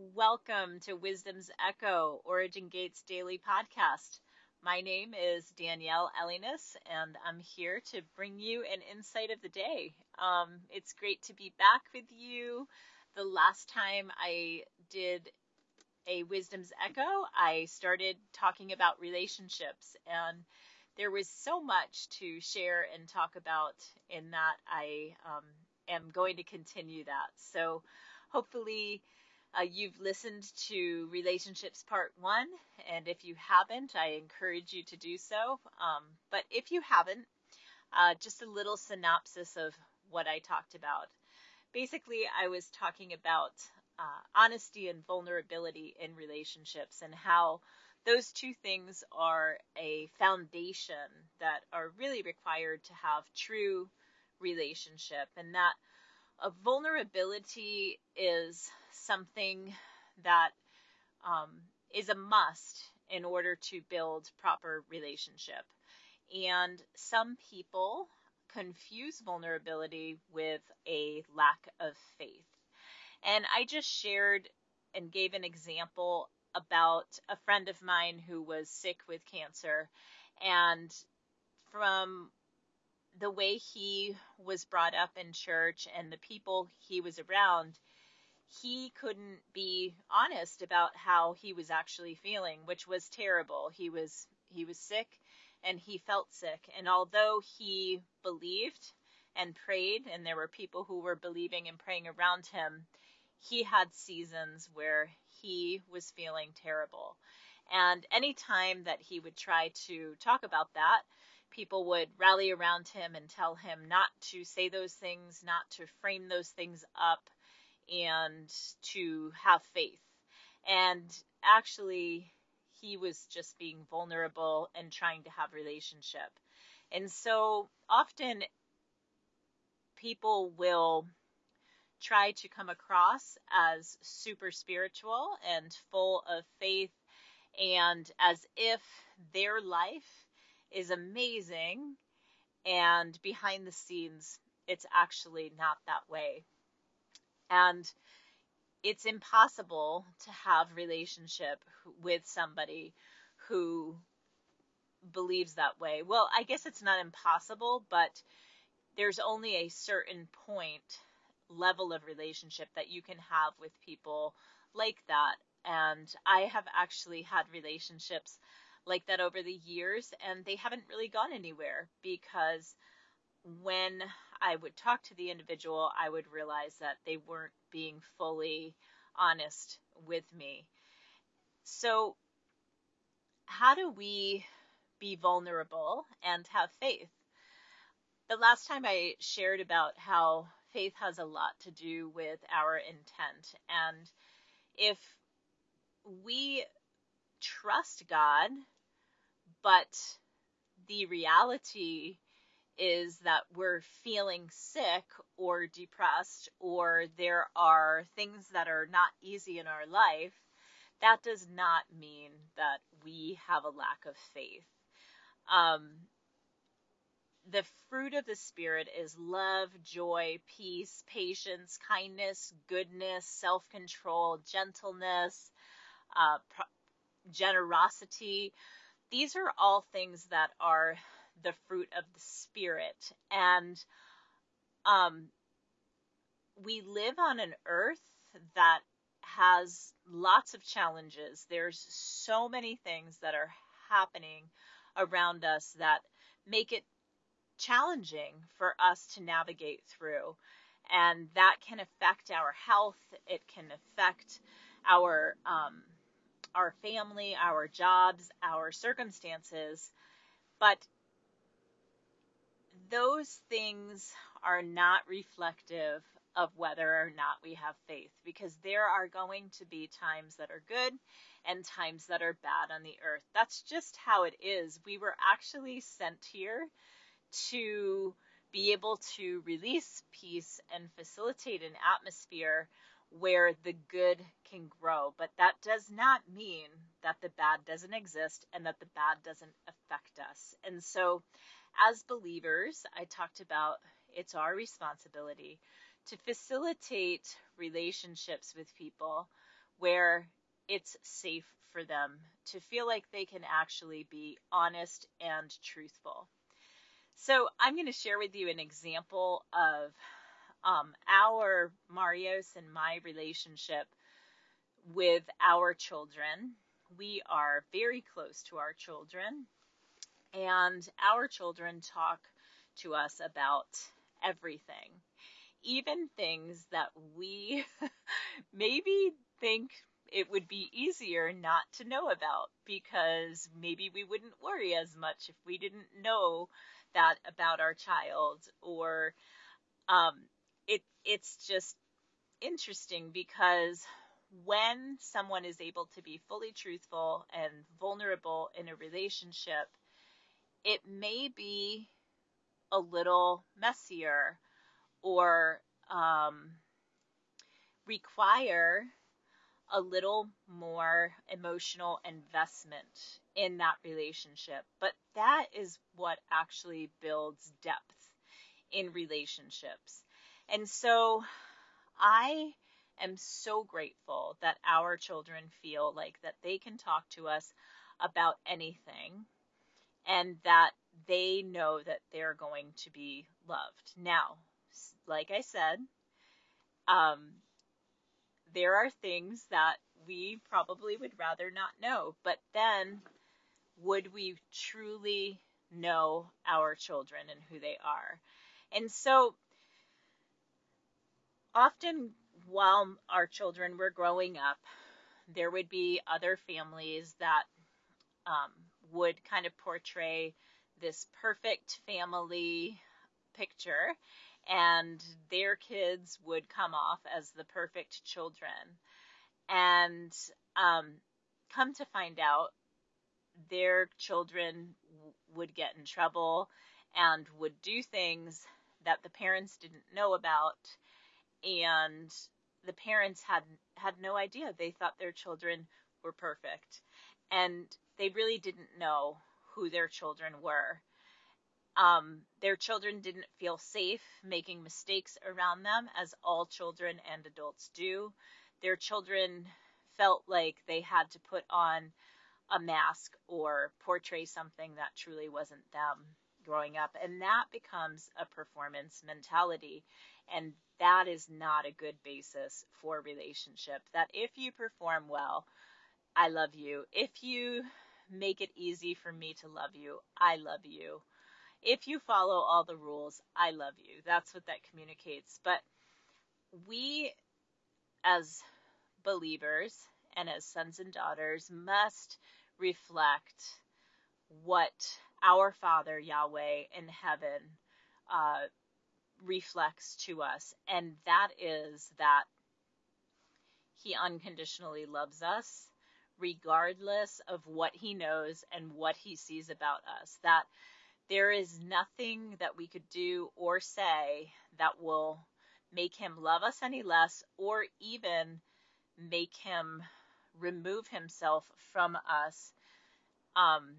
Welcome to Wisdom's Echo, Origin Gates Daily Podcast. My name is Danielle Elliness, and I'm here to bring you an insight of the day. Um, it's great to be back with you. The last time I did a Wisdom's Echo, I started talking about relationships, and there was so much to share and talk about in that. I um, am going to continue that. So hopefully, uh, you've listened to Relationships Part 1, and if you haven't, I encourage you to do so. Um, but if you haven't, uh, just a little synopsis of what I talked about. Basically, I was talking about uh, honesty and vulnerability in relationships and how those two things are a foundation that are really required to have true relationship and that a vulnerability is something that um, is a must in order to build proper relationship. And some people confuse vulnerability with a lack of faith. And I just shared and gave an example about a friend of mine who was sick with cancer. And from the way he was brought up in church and the people he was around, he couldn't be honest about how he was actually feeling, which was terrible. He was he was sick and he felt sick. And although he believed and prayed and there were people who were believing and praying around him, he had seasons where he was feeling terrible. And any time that he would try to talk about that, people would rally around him and tell him not to say those things, not to frame those things up, and to have faith. And actually, he was just being vulnerable and trying to have relationship. And so often people will try to come across as super spiritual and full of faith and as if their life is amazing and behind the scenes it's actually not that way. And it's impossible to have relationship with somebody who believes that way. Well i guess it's not impossible but there's only a certain point level of relationship that you can have with people like that. And i have actually had relationships like that over the years, and they haven't really gone anywhere because when I would talk to the individual, I would realize that they weren't being fully honest with me. So, how do we be vulnerable and have faith? The last time I shared about how faith has a lot to do with our intent. And if we trust God, but the reality is that we're feeling sick or depressed or there are things that are not easy in our life, that does not mean that we have a lack of faith. Um, the fruit of the Spirit is love, joy, peace, patience, kindness, goodness, self control, gentleness, uh, generosity. These are all things that are the fruit of the Spirit. And um, we live on an earth that has lots of challenges. There's so many things that are happening around us that make it challenging for us to navigate through. And that can affect our health. It can affect our um, our family, our jobs, our circumstances. But those things are not reflective of whether or not we have faith because there are going to be times that are good and times that are bad on the earth. That's just how it is. We were actually sent here to be able to release peace and facilitate an atmosphere where the good can grow. But that does not mean that the bad doesn't exist and that the bad doesn't affect us. And so, as believers, I talked about it's our responsibility to facilitate relationships with people where it's safe for them to feel like they can actually be honest and truthful. So I'm going to share with you an example of um, our Marios and my relationship with our children. We are very close to our children, and our children talk to us about everything, even things that we maybe think it would be easier not to know about because maybe we wouldn't worry as much if we didn't know that about our child or um, it it's just interesting because when someone is able to be fully truthful and vulnerable in a relationship, it may be a little messier or um, require a little more emotional investment in that relationship. But that is what actually builds depth in relationships. And so I am so grateful that our children feel like that they can talk to us about anything and that they know that they're going to be loved. Now, like I said, um, there are things that we probably would rather not know, but then would we truly know our children and who they are? And so often while our children were growing up, there would be other families that um, would kind of portray this perfect family picture and their kids would come off as the perfect children. And um, come to find out, their children w- would get in trouble and would do things that the parents didn't know about. And the parents had had no idea. They thought their children were perfect. And they really didn't know who their children were. Um, their children didn't feel safe making mistakes around them, as all children and adults do. Their children felt like they had to put on a mask or portray something that truly wasn't them growing up. And that becomes a performance mentality. And that is not a good basis for relationship. That if you perform well, I love you. If you make it easy for me to love you, I love you if you follow all the rules, I love you. That's what that communicates. But we, as believers and as sons and daughters, must reflect what our Father Yahweh in heaven uh, reflects to us, and that is that He unconditionally loves us, regardless of what He knows and what He sees about us. That there is nothing that we could do or say that will make him love us any less or even make him remove himself from us. Um,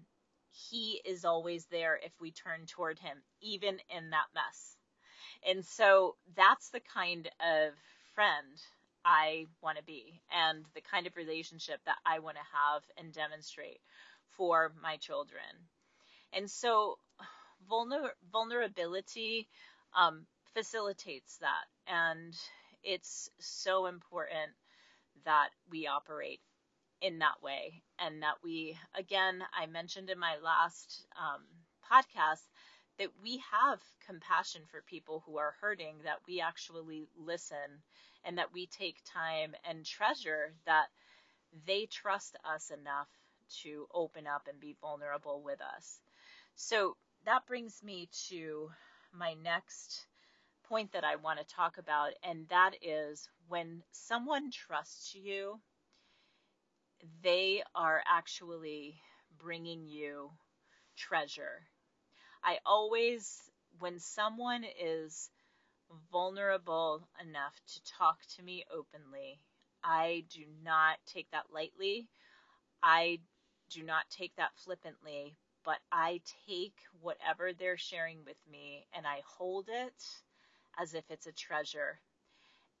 he is always there if we turn toward him, even in that mess. And so that's the kind of friend I want to be and the kind of relationship that I want to have and demonstrate for my children. And so vulner- vulnerability um, facilitates that. And it's so important that we operate in that way and that we, again, I mentioned in my last um, podcast that we have compassion for people who are hurting, that we actually listen and that we take time and treasure that they trust us enough to open up and be vulnerable with us. So that brings me to my next point that I want to talk about, and that is when someone trusts you, they are actually bringing you treasure. I always, when someone is vulnerable enough to talk to me openly, I do not take that lightly. I do not take that flippantly, but I take whatever they're sharing with me and I hold it as if it's a treasure.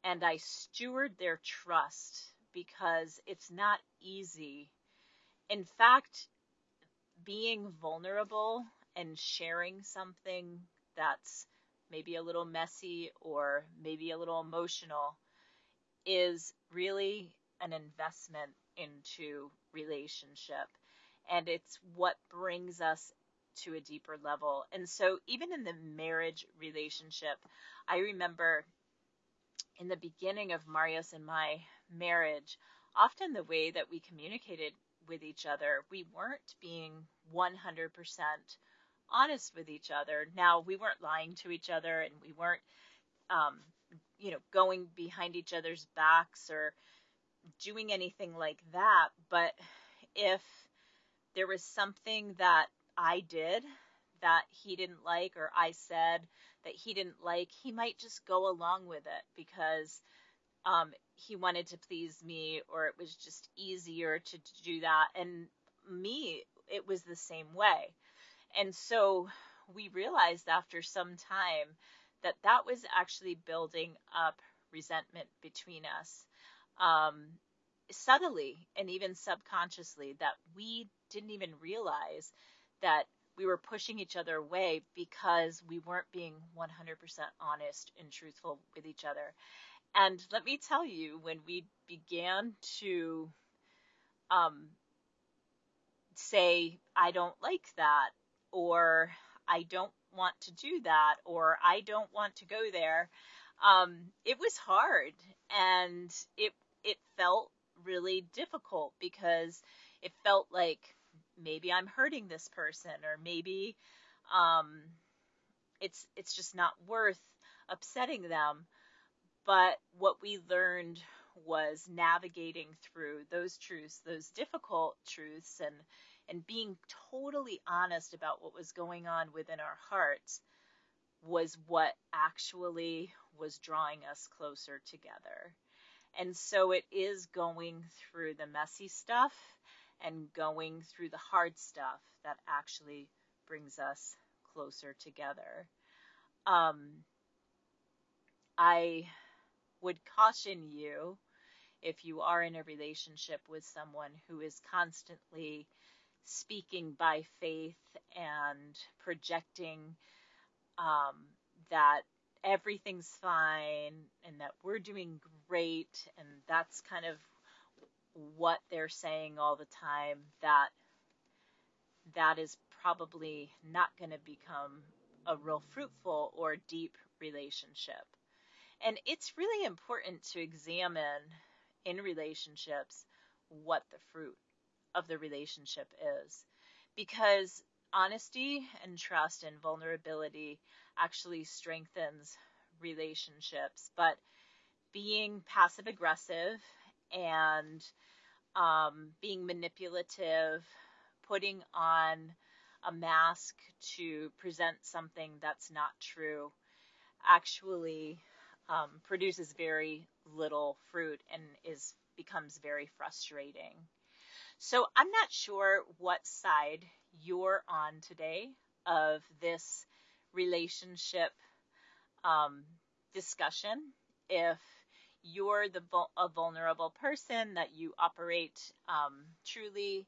And I steward their trust because it's not easy. In fact, being vulnerable and sharing something that's maybe a little messy or maybe a little emotional is really an investment into relationship and it's what brings us to a deeper level. And so even in the marriage relationship, I remember in the beginning of Marius and my marriage, often the way that we communicated with each other, we weren't being 100% honest with each other. Now, we weren't lying to each other and we weren't, um, you know, going behind each other's backs or doing anything like that. But if there was something that I did that he didn't like or I said that he didn't like, he might just go along with it because um, he wanted to please me or it was just easier to, to do that. And me, it was the same way. And so we realized after some time that that was actually building up resentment between us. Um, subtly and even subconsciously that we didn't even realize that we were pushing each other away because we weren't being 100% honest and truthful with each other. And let me tell you, when we began to um, say, I don't like that, or I don't want to do that, or I don't want to go there, um, it was hard and it it felt really difficult because it felt like maybe I'm hurting this person or maybe um, it's it's just not worth upsetting them. But what we learned was navigating through those truths, those difficult truths and and being totally honest about what was going on within our hearts was what actually was drawing us closer together. And so it is going through the messy stuff and going through the hard stuff that actually brings us closer together. Um, I would caution you if you are in a relationship with someone who is constantly speaking by faith and projecting um, that everything's fine and that we're doing great and that's kind of what they're saying all the time that that is probably not going to become a real fruitful or deep relationship. And it's really important to examine in relationships what the fruit of the relationship is. Because honesty and trust and vulnerability actually strengthens relationships. But being passive aggressive and um, being manipulative, putting on a mask to present something that's not true, actually um, produces very little fruit and is becomes very frustrating. So I'm not sure what side you're on today of this relationship um, discussion. If you're the a vulnerable person, that you operate um, truly,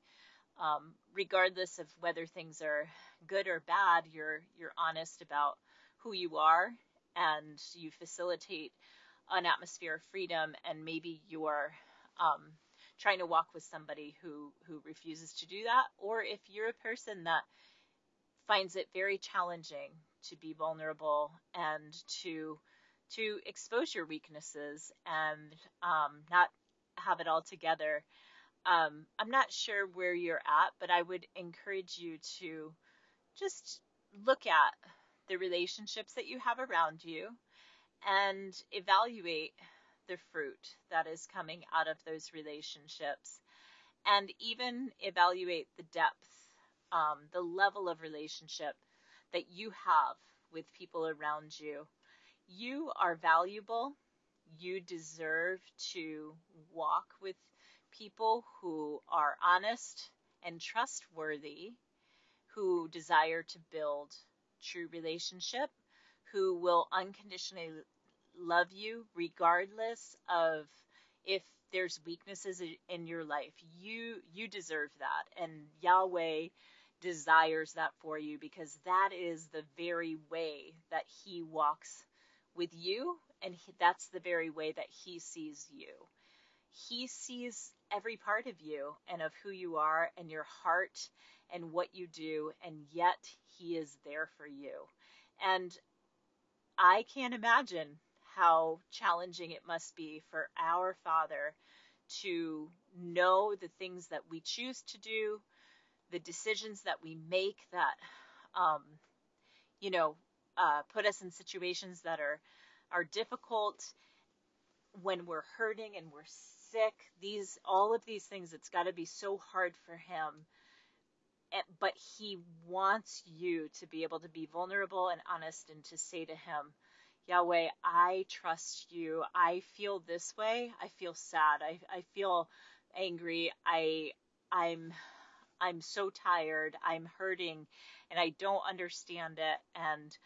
um, regardless of whether things are good or bad. You're you're honest about who you are, and you facilitate an atmosphere of freedom. And maybe you're um, trying to walk with somebody who who refuses to do that, or if you're a person that finds it very challenging to be vulnerable and to to expose your weaknesses and um, not have it all together. Um, I'm not sure where you're at, but I would encourage you to just look at the relationships that you have around you and evaluate the fruit that is coming out of those relationships and even evaluate the depth, um, the level of relationship that you have with people around you you are valuable. You deserve to walk with people who are honest and trustworthy, who desire to build true relationship, who will unconditionally love you regardless of if there's weaknesses in your life, you you deserve that and Yahweh desires that for you because that is the very way that he walks with you and he, that's the very way that he sees you. He sees every part of you and of who you are and your heart and what you do and yet he is there for you. And I can't imagine how challenging it must be for our Father to know the things that we choose to do, the decisions that we make that, um, you know, uh, put us in situations that are are difficult when we're hurting and we're sick. These all of these things, it's got to be so hard for him. But he wants you to be able to be vulnerable and honest and to say to him, Yahweh, I trust you. I feel this way. I feel sad. I, I feel angry. I I'm I'm so tired. I'm hurting and I don't understand it and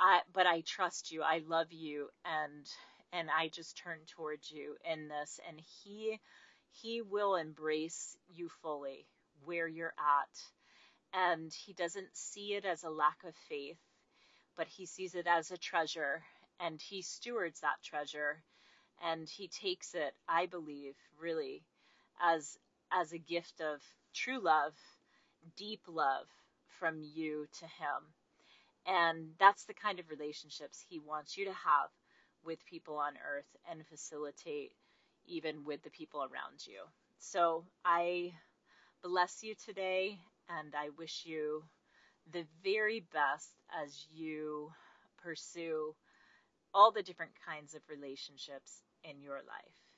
I but I trust you. I love you and and I just turn towards you in this and he he will embrace you fully where you're at and he doesn't see it as a lack of faith but he sees it as a treasure and he stewards that treasure and he takes it i believe really as as a gift of true love deep love from you to him. And that's the kind of relationships he wants you to have with people on earth and facilitate even with the people around you. So i bless you today and i wish you the very best as you pursue all the different kinds of relationships in your life.